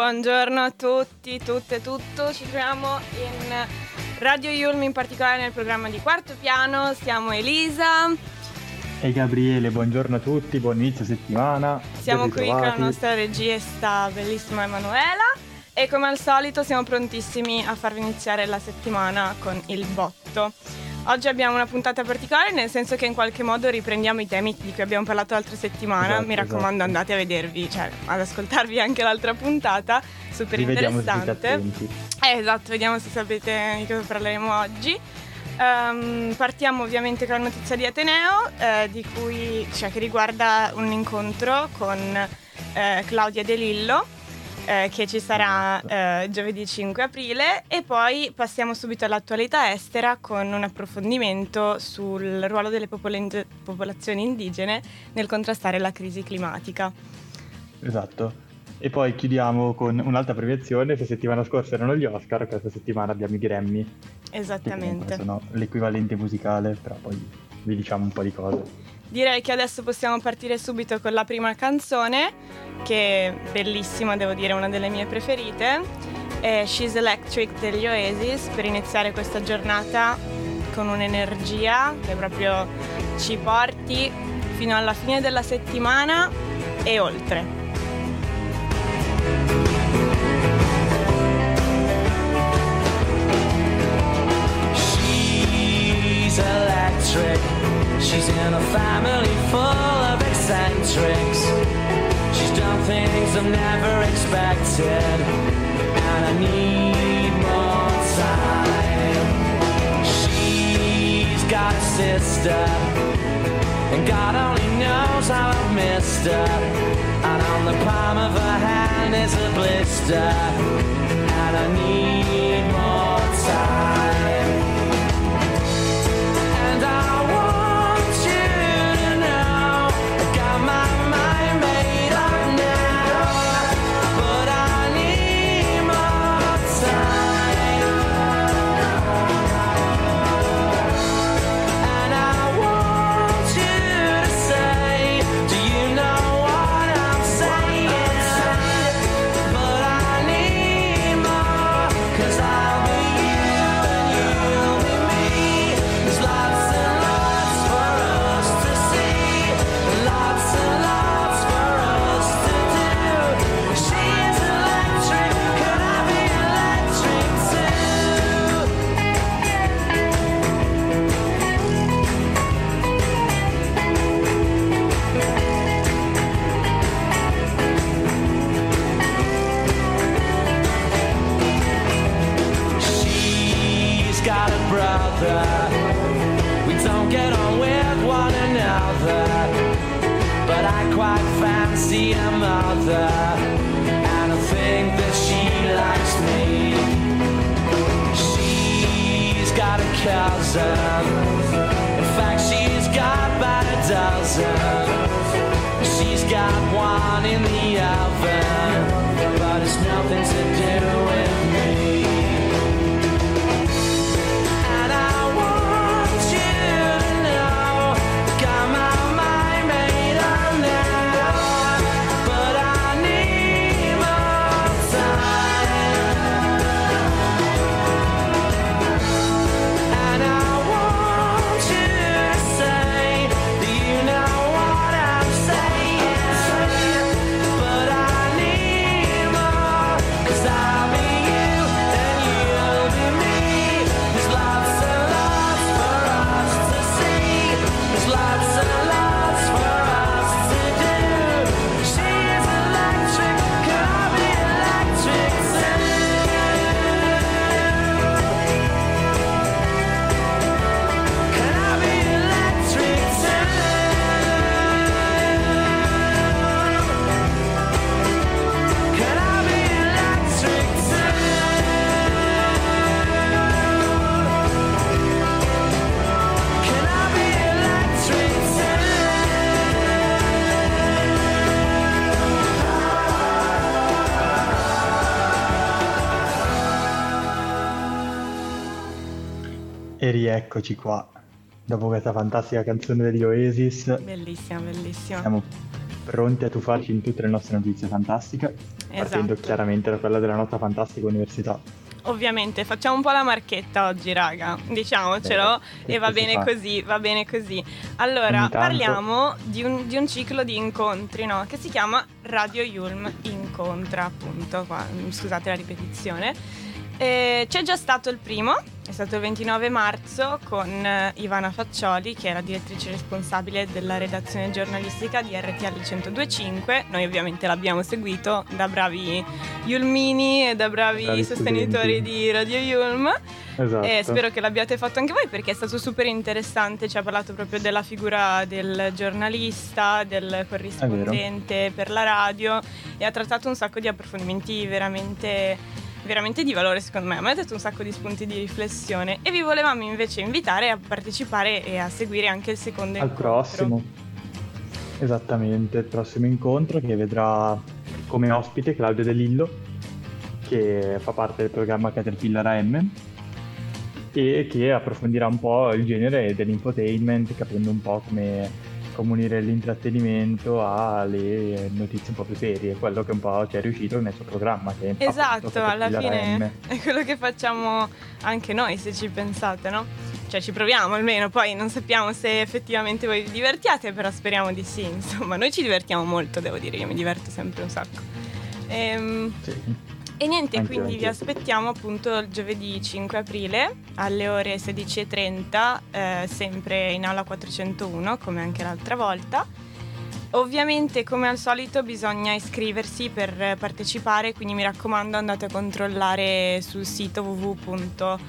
Buongiorno a tutti, tutte e tutto. Ci troviamo in Radio Yulm, in particolare nel programma di Quarto Piano. Siamo Elisa. E Gabriele, buongiorno a tutti, buon inizio settimana. Siamo qui con la nostra regista bellissima Emanuela e come al solito siamo prontissimi a farvi iniziare la settimana con il botto. Oggi abbiamo una puntata particolare nel senso che in qualche modo riprendiamo i temi di cui abbiamo parlato l'altra settimana. Esatto, Mi raccomando esatto. andate a vedervi, cioè ad ascoltarvi anche l'altra puntata, super Rivediamo interessante. Eh, esatto, vediamo se sapete di cosa parleremo oggi. Ehm, partiamo ovviamente con la notizia di Ateneo, eh, di cui, cioè, che riguarda un incontro con eh, Claudia De Lillo, eh, che ci sarà eh, giovedì 5 aprile, e poi passiamo subito all'attualità estera con un approfondimento sul ruolo delle popolen- popolazioni indigene nel contrastare la crisi climatica. Esatto. E poi chiudiamo con un'altra premiazione. Se settimana scorsa erano gli Oscar, questa settimana abbiamo i Grammy. Che Esattamente. sono l'equivalente musicale, però poi vi diciamo un po' di cose. Direi che adesso possiamo partire subito con la prima canzone, che è bellissima, devo dire, una delle mie preferite. È She's Electric degli Oasis, per iniziare questa giornata con un'energia che proprio ci porti fino alla fine della settimana e oltre. In a family full of eccentrics. She's done things I've never expected. And I need more time. She's got a sister. And God only knows how I've missed her. And on the palm of her hand is a blister. And I need more time. Cousin. In fact, she's got about a dozen. She's got one in the oven. But it's nothing to do with Eccoci qua. Dopo questa fantastica canzone degli Oasis, Bellissima, bellissima. siamo pronti a tuffarci in tutte le nostre notizie fantastiche, partendo Esatto. chiaramente da quella della nostra fantastica università. Ovviamente, facciamo un po' la marchetta oggi, raga. Diciamocelo. Beh, e va bene così, va bene così. Allora, tanto. parliamo di un, di un ciclo di incontri, no? Che si chiama Radio Yulm Incontra, appunto. Qua, scusate la ripetizione. Eh, c'è già stato il primo, è stato il 29 marzo con eh, Ivana Faccioli, che è la direttrice responsabile della redazione giornalistica di RTL 1025. Noi ovviamente l'abbiamo seguito da bravi Yulmini e da bravi, Bravi sostenitori studenti. di Radio Yulm. Esatto. E spero che l'abbiate fatto anche voi perché è stato super interessante, ci ha parlato proprio della figura del giornalista, del corrispondente per la radio e ha trattato un sacco di approfondimenti veramente, veramente di valore secondo me. A me ha dato un sacco di spunti di riflessione e vi volevamo invece invitare a partecipare e a seguire anche il secondo Al incontro. prossimo. Esattamente, il prossimo incontro che vedrà come ospite Claudio De Lillo, che fa parte del programma Caterpillar AM e che approfondirà un po' il genere dell'infotainment, capendo un po' come come unire l'intrattenimento alle notizie un po' più serie, quello che un po' ci è riuscito nel suo programma. Che Esatto, alla fine AM. è quello che facciamo anche noi se ci pensate, no? Cioè ci proviamo almeno, poi non sappiamo se effettivamente voi vi divertiate, però speriamo di sì, insomma, noi ci divertiamo molto, devo dire, io mi diverto sempre un sacco. Ehm, Sì. E niente, Anch'io, quindi vi anch'io. aspettiamo appunto il giovedì 5 aprile alle ore 16.30, eh, sempre in aula 401 come anche l'altra volta. Ovviamente come al solito bisogna iscriversi per eh, partecipare, quindi mi raccomando andate a controllare sul sito www.yun.it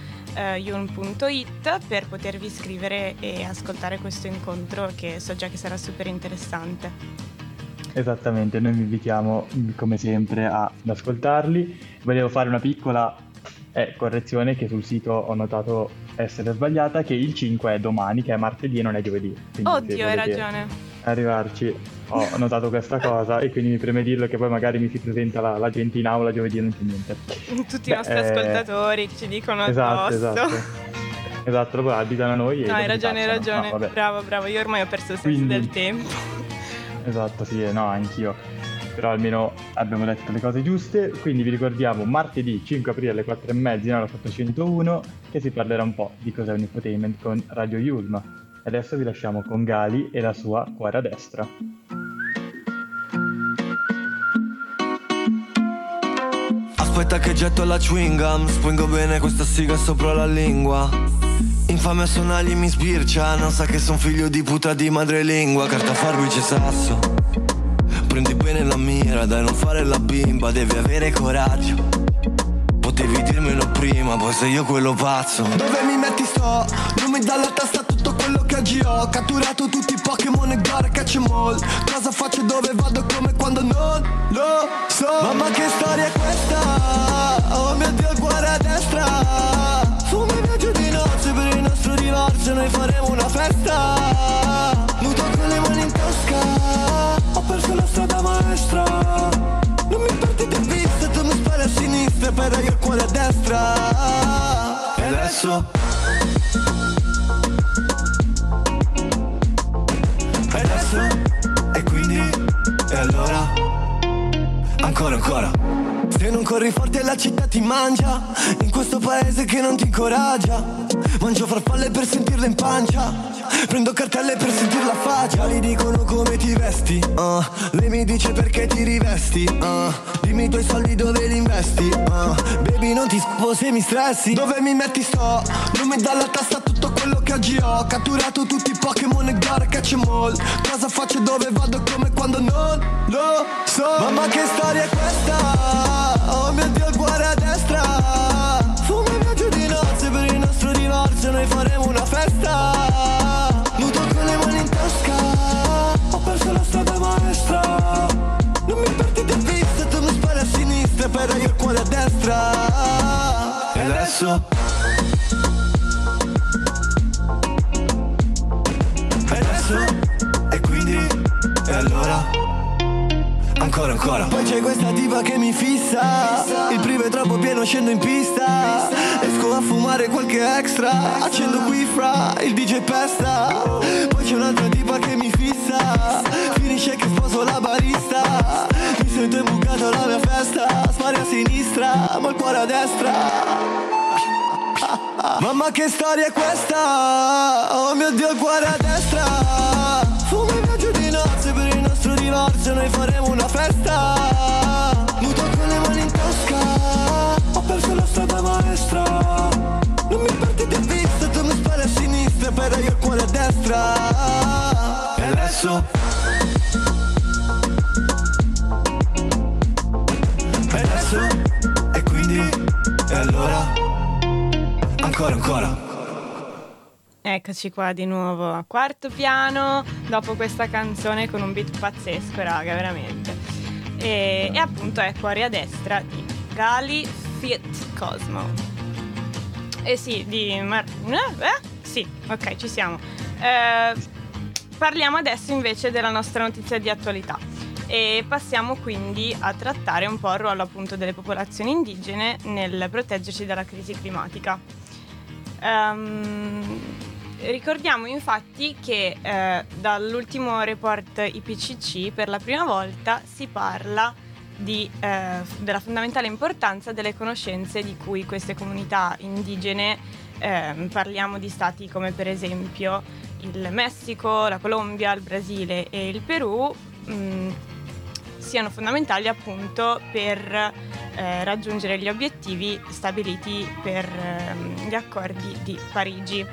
per potervi iscrivere e ascoltare questo incontro che so già che sarà super interessante. Esattamente, noi vi invitiamo come sempre ad ascoltarli. Volevo fare una piccola eh, correzione che sul sito ho notato essere sbagliata, che il 5 è domani, che è martedì e non è giovedì. Oddio, hai ragione. Arrivarci, ho notato questa cosa e quindi mi preme dirlo che poi magari mi si presenta la, la gente in aula giovedì e non c'è niente. Tutti Beh, i nostri eh, ascoltatori che ci dicono Esatto, addosso. esatto. Esatto, loro abitano a noi e No, hai ragione, hai ragione. No, bravo, bravo. Io ormai ho perso il senso Quindi- del tempo. Esatto, sì, no, anch'io. Però almeno abbiamo detto le cose giuste. Quindi vi ricordiamo martedì 5 aprile alle 4 e mezza in aula 401 che si parlerà un po' di cos'è un infotainment con Radio Yulm. Adesso vi lasciamo con Gali e la sua cuore a destra. Aspetta che getto la chewing gum Spingo bene questa siga sopra la lingua Infame a sonagli mi sbircia Non sa che son figlio di puta di madrelingua Carta forbice e sasso Prendi bene la mira Dai non fare la bimba Devi avere coraggio. Potevi dirmelo prima Poi sei io quello pazzo. Dove mi metti sto? Non mi dà la testa tutto quello che oggi ho. Catturato tutti i Pokémon e gara catch 'em all Cosa faccio, dove vado, come, quando non lo so. Mamma che storia è divorzio Noi faremo una festa. Nudo con le mani in tasca. Ho perso la strada maestra. Non mi perdi di vista, tu mi spari a sinistra Però io il cuore a destra. E adesso? E adesso? E quindi? E allora? Ancora, ancora. Se non corri forte la città ti mangia. In questo paese che non ti incoraggia Mangio farfalle per sentirle in pancia Prendo cartelle per sentir la faccia Li dicono come ti vesti ah. Lei mi dice perché ti rivesti ah. Dimmi i tuoi soldi dove li investi ah. Baby non ti scopo se mi stressi Dove mi metti sto Non mi dà la testa tutto quello che oggi ho Catturato tutti i Pokémon e gara catch 'em all Cosa faccio, dove vado, come, quando non lo so Mamma che storia è questa? Oh mio Dio il cuore a destra divorzio Noi faremo una festa Nudo con le mani in tasca. Ho perso la strada maestra Non mi perdi di vista Tu mi spari a sinistra Però io il cuore a destra. E adesso? E adesso? E quindi? E allora? Ancora, ancora. Poi c'è questa tipa che mi fissa. Il privo è troppo pieno, scendo in pista fumare qualche extra. Accendo qui fra il DJ pesta. Poi c'è un'altra tipa che mi fissa. Finisce che sposo la barista. Mi sento imbucato alla mia festa. Spari a sinistra, ma il cuore a destra. Mamma che storia è questa? Oh mio Dio il cuore a destra. Fumo viaggio di nozze per il nostro divorzio. Noi faremo una festa. Nudo con le mani in tasca. Ho perso la strada maestra Non mi perdi di vista Tu mi spari a sinistra Però io il cuore a destra. E adesso? E adesso? E quindi? E allora? Ancora, ancora. Eccoci qua di nuovo a quarto piano, dopo questa canzone con un beat pazzesco, raga, veramente. E, e appunto è Cuore a destra di Gali Fit Cosmo. E sì, di Mar- eh? eh? Sì, ok, ci siamo. Eh, parliamo adesso invece della nostra notizia di attualità e passiamo quindi a trattare un po' il ruolo appunto delle popolazioni indigene nel proteggerci dalla crisi climatica. Ehm, ricordiamo infatti che eh, dall'ultimo report IPCC per la prima volta si parla di, eh, della fondamentale importanza delle conoscenze di cui queste comunità indigene, ehm, parliamo di stati come per esempio il Messico, la Colombia, il Brasile e il Perù, mh, siano fondamentali appunto per eh, raggiungere gli obiettivi stabiliti per ehm, gli accordi di Parigi.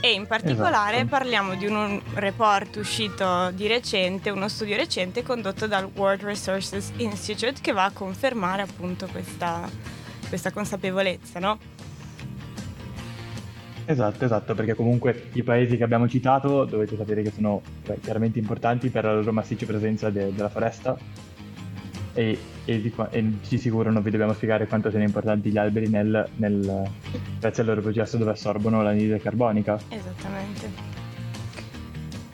E in particolare Esatto. parliamo di un, un report uscito di recente, uno studio recente condotto dal World Resources Institute che va a confermare appunto questa, questa consapevolezza, no? Esatto, esatto, perché comunque i paesi che abbiamo citato dovete sapere che sono beh, chiaramente importanti per la loro massiccia presenza de- della foresta e, e di e di sicuro non vi dobbiamo spiegare quanto siano importanti gli alberi nel, nel- grazie al loro processo dove assorbono l'anidride carbonica. Esattamente.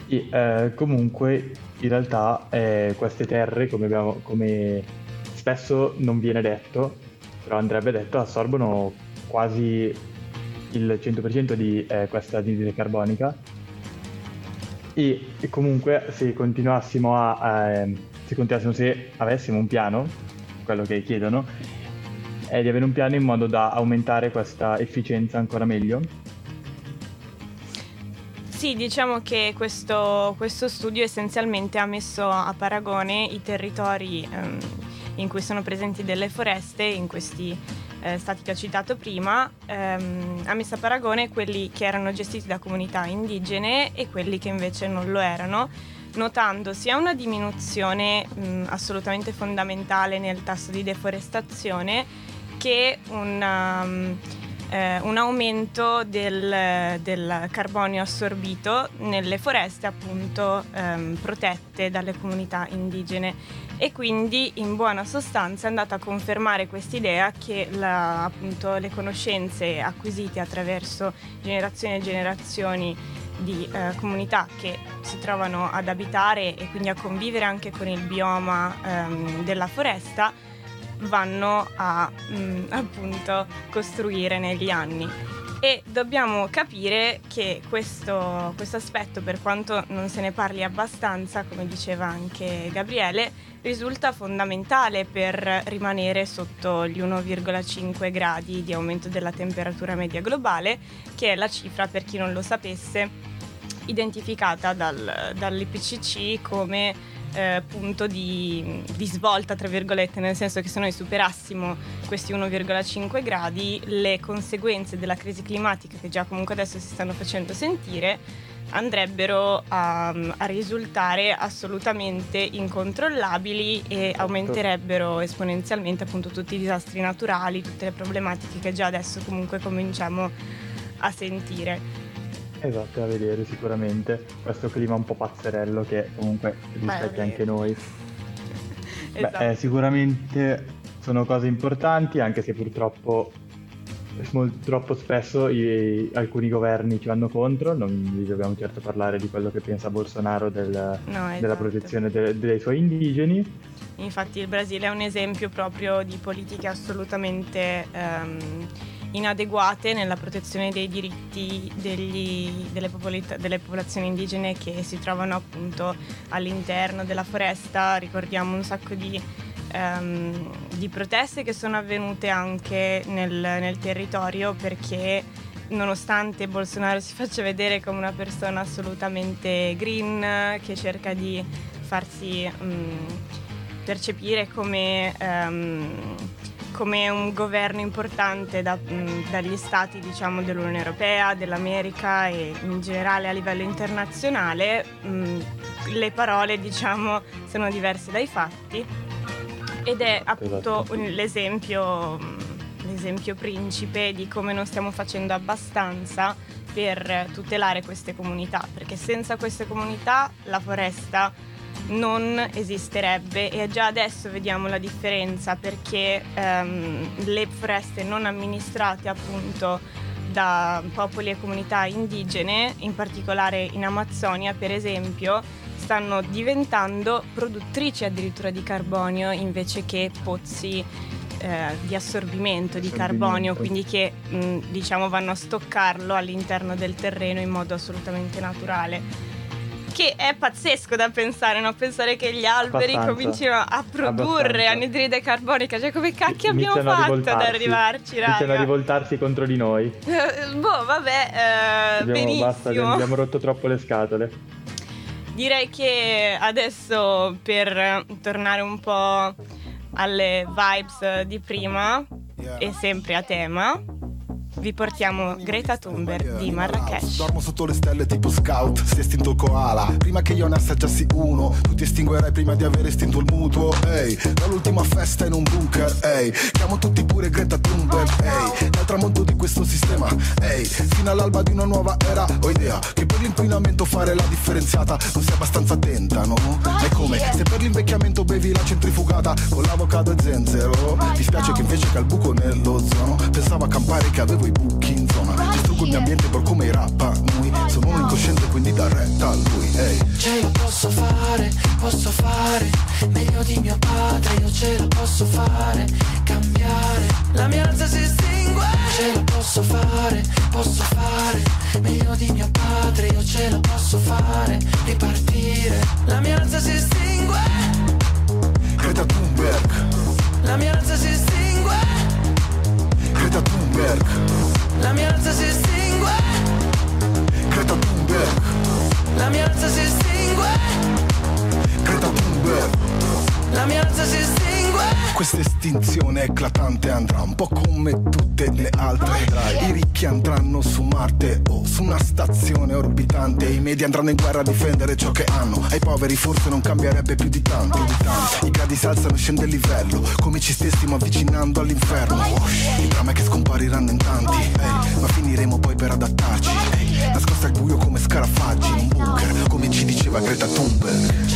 E, eh, comunque in realtà eh, queste terre, come, abbiamo- come spesso non viene detto, però andrebbe detto, assorbono quasi il 100% di eh, questa anidride carbonica e, e comunque se continuassimo a, ehm, se continuassimo se avessimo un piano quello che chiedono è di avere un piano in modo da aumentare questa efficienza ancora meglio? Sì, diciamo che questo, questo studio essenzialmente ha messo a paragone i territori ehm, in cui sono presenti delle foreste, in questi eh, stati che ho citato prima, ehm, ha messo a paragone quelli che erano gestiti da comunità indigene e quelli che invece non lo erano, notando sia una diminuzione mh, assolutamente fondamentale nel tasso di deforestazione che una, mh, eh, un aumento del, del carbonio assorbito nelle foreste appunto ehm, protette dalle comunità indigene. E quindi in buona sostanza è andata a confermare quest'idea che la- appunto le conoscenze acquisite attraverso generazioni e generazioni di eh, comunità che si trovano ad abitare e quindi a convivere anche con il bioma ehm, della foresta vanno a mm, appunto costruire negli anni. E dobbiamo capire che questo, questo aspetto, per quanto non se ne parli abbastanza, come diceva anche Gabriele, risulta fondamentale per rimanere sotto gli 1,5 gradi di aumento della temperatura media globale, che è la cifra, per chi non lo sapesse, identificata dal- dall'IPCC come eh, punto di, di svolta, tra virgolette, nel senso che se noi superassimo questi 1,5 gradi, le conseguenze della crisi climatica, che già comunque adesso si stanno facendo sentire, andrebbero a, a risultare assolutamente incontrollabili e aumenterebbero esponenzialmente appunto tutti i disastri naturali, tutte le problematiche che già adesso comunque cominciamo a sentire. Esatto, da vedere sicuramente questo clima un po' pazzerello che comunque rispecchia anche noi. Beh, Esatto. eh, sicuramente sono cose importanti, anche se purtroppo troppo spesso i- alcuni governi ci vanno contro, non vi dobbiamo certo parlare di quello che pensa Bolsonaro del- No, della esatto. protezione de- dei suoi indigeni. Infatti il Brasile è un esempio proprio di politiche assolutamente ehm, inadeguate nella protezione dei diritti degli- delle, popolita- delle popolazioni indigene che si trovano appunto all'interno della foresta. Ricordiamo un sacco di, ehm, di proteste che sono avvenute anche nel, nel territorio perché nonostante Bolsonaro si faccia vedere come una persona assolutamente green che cerca di farsi mm, percepire come, ehm, come un governo importante da- mm, dagli stati diciamo, dell'Unione Europea, dell'America e in generale a livello internazionale, mm, le parole diciamo, sono diverse dai fatti ed è appunto Esatto. un- l'esempio, mm, l'esempio principe di come non stiamo facendo abbastanza per tutelare queste comunità, perché senza queste comunità la foresta non esisterebbe e già adesso vediamo la differenza perché ehm, le foreste non amministrate appunto da popoli e comunità indigene, in particolare in Amazzonia per esempio, stanno diventando produttrici addirittura di carbonio invece che pozzi eh, di assorbimento di Assorbimento. carbonio, quindi che mh, diciamo vanno a stoccarlo all'interno del terreno in modo assolutamente naturale. Che è pazzesco da pensare, no? Pensare che gli alberi Abbastanza. comincino a produrre Abbastanza. anidride carbonica, cioè come cacchio abbiamo Iniziano fatto ad rivoltarsi. arrivarci, Iniziano a raga? rivoltarsi contro di noi. Eh, boh, vabbè, eh, Abbiamo, basta, benissimo. abbiamo rotto troppo le scatole. Direi che adesso per tornare un po' alle vibes di prima e sempre a tema, vi portiamo Greta Thunberg di Marrakesh. Dormo sotto le stelle tipo scout, si è estinto il koala Prima che io ne assaggiassi uno Tu ti estinguerai prima di aver estinto il mutuo Ehi, dall'ultima festa in un bunker Ehi, chiamo tutti pure Greta Thunberg Ehi, dal tramonto di questo sistema Ehi, fino all'alba di una nuova era Ho idea che per l'inquinamento fare la differenziata Non sei abbastanza attenta, no? E come? Se per l'invecchiamento bevi la centrifugata Con l'avocado e zenzero Ti spiace che invece che al buco nell'ozono Pensavo a campare che avevo i buchi in zona Distruggo il mio ambiente per come i rappa noi Sono un incosciente quindi da retta a lui Ehi Ce la posso fare, posso fare meglio di mio padre, io ce la posso fare, cambiare. La mia alza si estingue. Ce la posso fare, posso fare meglio di mio padre, io ce la posso fare, ripartire. La mia alza si estingue. Greta Thunberg La mia alza si estingue. Greta Thunberg La mia alza si estingue. Greta Thunberg La mia alza si estingue. Greta Thunberg La mia alza si estingue. Questa estinzione eclatante andrà un po' come tutte le altre. I ricchi andranno su Marte o su una stazione orbitante. I media andranno in guerra a difendere ciò che hanno. Ai poveri forse non cambierebbe più di tanto, di tanto. I gradi si alzano e scende il livello Come ci stessimo avvicinando all'inferno. Il dramma è che scompariranno in tanti. Ehi, Ma finiremo poi per adattarci. Ehi, Nascosta al buio come scarafaggi in un bunker Come ci diceva Greta Thunberg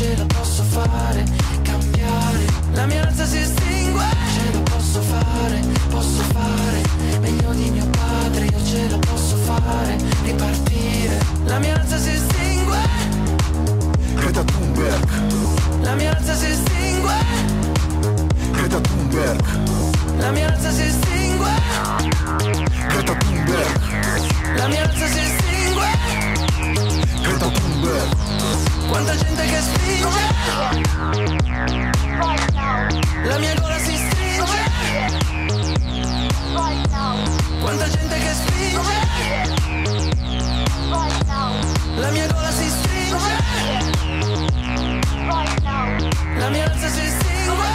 ce la posso fare, cambiare. La mia alza si estingue. Ce la posso fare, posso fare meglio di mio padre, io ce la posso fare, ripartire. La mia alza si estingue. Greta Thunberg La mia alza si estingue. Greta Thunberg La mia alza si estingue. Greta Thunberg La mia alza si estingue. Greta Thunberg Quanta gente che spinge. La mia gola si stringe. Quanta gente che spinge. La mia gola si stringe. La mia alza si estingue.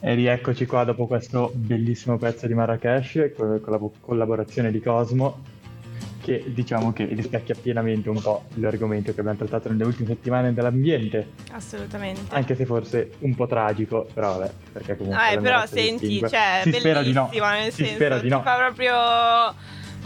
E rieccoci qua dopo questo bellissimo pezzo di Marrakesh con la collaborazione di Cosmo che diciamo che rispecchia pienamente un po' l'argomento che abbiamo trattato nelle ultime settimane dell'ambiente, Assolutamente. anche se forse un po' tragico, però vabbè, perché comunque Eh, però senti, cioè, si spera di no, bellissima, nel si senso, spera di no. ti fa proprio...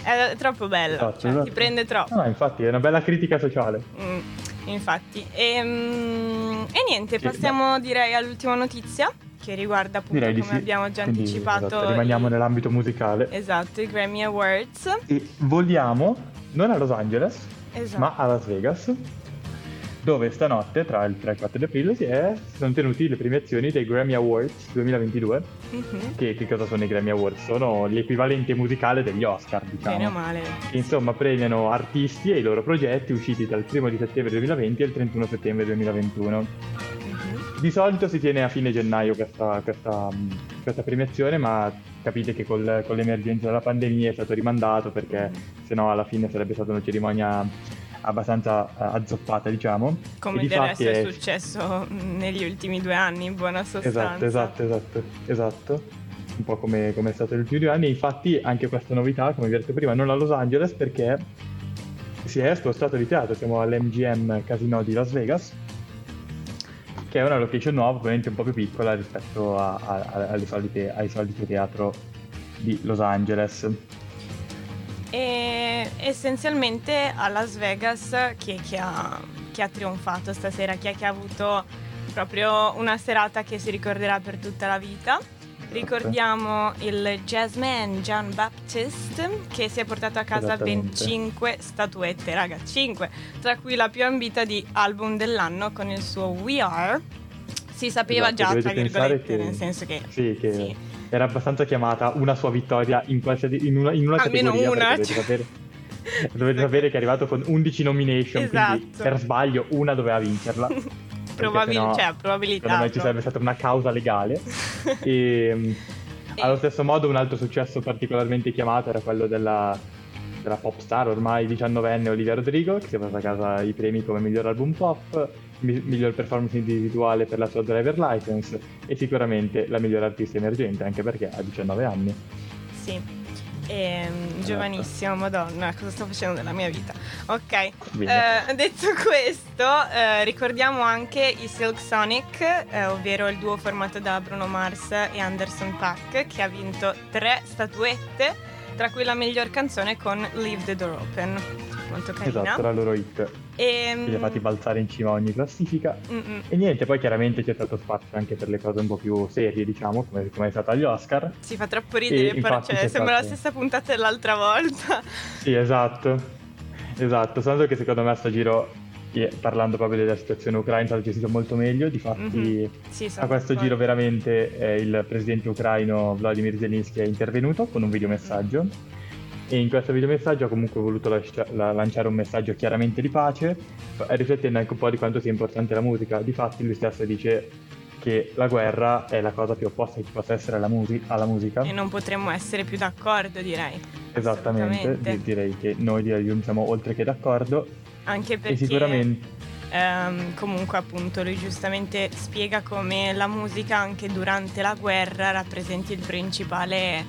è troppo bella, Esatto, cioè, esatto. ti prende troppo. No, infatti è una bella critica sociale. Mm. Infatti. Ehm, E, niente, Sì, passiamo direi all'ultima notizia che riguarda appunto Direi di come sì. abbiamo già Quindi, anticipato. esatto, rimaniamo i- nell'ambito musicale. Esatto, i Grammy Awards. E voliamo non a Los Angeles, Esatto. ma a Las Vegas, dove stanotte, tra il 3 e il 4 di aprile, si, è- sono tenuti le premiazioni dei Grammy Awards 2022. Mhm. Che, che cosa sono i Grammy Awards? Sono l'equivalente musicale degli Oscar, diciamo. Bene o male. Insomma, premiano artisti e i loro progetti usciti dal 1 di settembre 2020 al 31 settembre 2021. Di solito si tiene a fine gennaio questa, questa, mh, questa premiazione, ma capite che col- con l'emergenza della pandemia è stato rimandato perché sennò alla fine sarebbe stata una cerimonia abbastanza eh, azzoppata, diciamo. Come E del resto è è- successo negli ultimi due anni, in buona sostanza. Esatto, esatto, esatto, esatto. Un po' come, come è stato negli ultimi due anni. Infatti anche questa novità, come vi ho detto prima, non a Los Angeles perché si è spostato di teatro. Siamo all'MGM Casino di Las Vegas, che è una location nuova, ovviamente un po' più piccola rispetto a- a- solite, ai soliti teatro di Los Angeles. E essenzialmente a Las Vegas chi è che ha, chi ha trionfato stasera, chi è che ha avuto proprio una serata che si ricorderà per tutta la vita. Ricordiamo il jazzman John Baptist che si è portato a casa ben Esattamente. 5 statuette, raga, 5, tra cui la più ambita di album dell'anno con il suo We Are. Si sapeva Esatto, già, tra virgolette, che- nel senso che Sì, che Sì. era abbastanza chiamata una sua vittoria in, qualsiasi, in una, in una Almeno categoria. una, perché cioè. Dovete, sapere, dovete sapere che è arrivato con 11 nomination, quindi Esatto. per sbaglio una doveva vincerla. probabil- sennò, cioè, probabilità. Secondo me ci sarebbe stata una causa legale. e, allo stesso modo un altro successo particolarmente chiamato era quello della, della pop star ormai 19enne Olivia Rodrigo, che si è portata a casa i premi come miglior album pop, mi- miglior performance individuale per la sua driver license e sicuramente la miglior artista emergente, anche perché ha 19 anni. Sì. Ehm, giovanissimo, madonna, cosa sto facendo della mia vita? Ok, eh, detto questo, eh, ricordiamo anche i Silk Sonic, eh, ovvero il duo formato da Bruno Mars e Anderson Paak, che ha vinto tre statuette, tra cui la miglior canzone con Leave the Door Open. Molto carina. Esatto, la loro hit, Ehm, che li ha fatti balzare in cima a ogni classifica. mm-mm. E niente, poi chiaramente c'è stato spazio anche per le cose un po' più serie, diciamo, come, come è stato agli Oscar. Si fa troppo ridere, E però cioè, sembra la stato- stessa puntata dell'altra volta. Sì, esatto. Esatto, soltanto che secondo me a sto giro, eh, parlando proprio della situazione ucraina, è stato gestito molto meglio. Difatti, Mhm. Sì, a questo giro veramente eh, il presidente ucraino Vladimir Zelensky è intervenuto con un videomessaggio. E in questo videomessaggio ha comunque voluto lascia- la- lanciare un messaggio chiaramente di pace, riflettendo anche un po' di quanto sia importante la musica. Difatti lui stesso dice che la guerra è la cosa più opposta che ci possa essere alla, musi- alla musica. E non potremmo essere più d'accordo, direi. Esattamente, di- direi che noi direi, siamo oltre che d'accordo. Anche perché E sicuramente ehm, comunque appunto lui giustamente spiega come la musica anche durante la guerra rappresenti il principale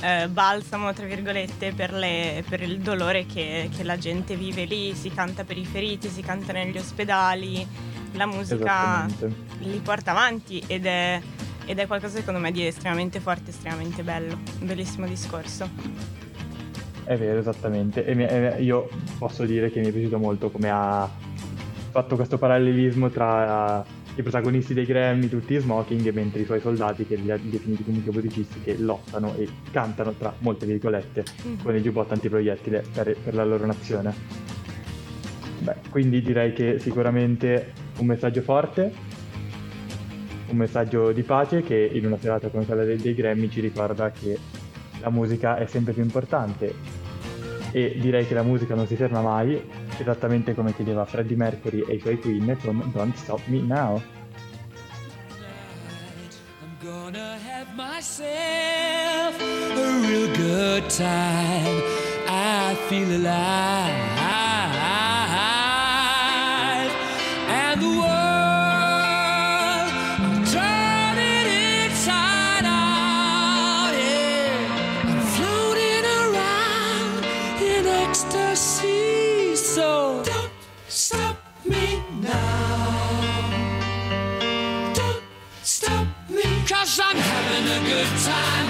eh, balsamo, tra virgolette, per, le- per il dolore che, che la gente vive lì. Si canta per i feriti, si canta negli ospedali, la musica li porta avanti ed è, ed è qualcosa secondo me di estremamente forte, estremamente bello. Un bellissimo discorso. È vero, esattamente. E mi- e io posso dire che mi è piaciuto molto come ha fatto questo parallelismo tra eh, i protagonisti dei Grammy, tutti in smoking, mentre i suoi soldati, che li ha definiti comunque musicisti, che lottano e cantano, tra molte virgolette, Mhm. con il giubbotto antiproiettile per, per la loro nazione. Beh, quindi direi che sicuramente un messaggio forte, un messaggio di pace che in una serata come quella dei, dei Grammy ci ricorda che la musica è sempre più importante e direi che la musica non si ferma mai, esattamente come chiedeva Freddie Mercury e i suoi Queen con Don't Stop Me Now. I'm a good time,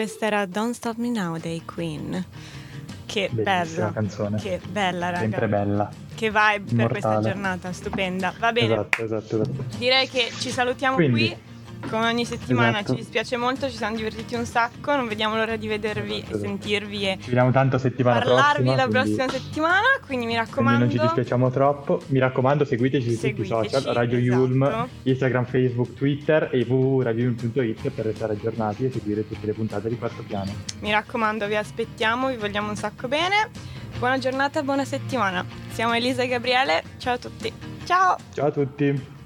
questa era Don't Stop Me Now dei Queen. Che bella canzone. Che bella, raga. Sempre bella. Che vibe Immortale. per questa giornata, stupenda. Va bene. Esatto, esatto, esatto. Direi che ci salutiamo Quindi. qui come ogni settimana esatto. ci dispiace molto, ci siamo divertiti un sacco, non vediamo l'ora di vedervi esatto. e sentirvi e ci vediamo tanto settimana parlarvi prossima, la quindi... prossima settimana, quindi mi raccomando quindi non ci dispiacciamo troppo, mi raccomando seguiteci, seguiteci su tutti i social, Radio esatto. Yulm, Instagram, Facebook, Twitter e www.radioyulm.it per restare aggiornati e seguire tutte le puntate di Quarto Piano. Mi raccomando, vi aspettiamo, vi vogliamo un sacco bene, buona giornata, buona settimana, siamo Elisa e Gabriele, ciao a tutti, ciao! Ciao a tutti!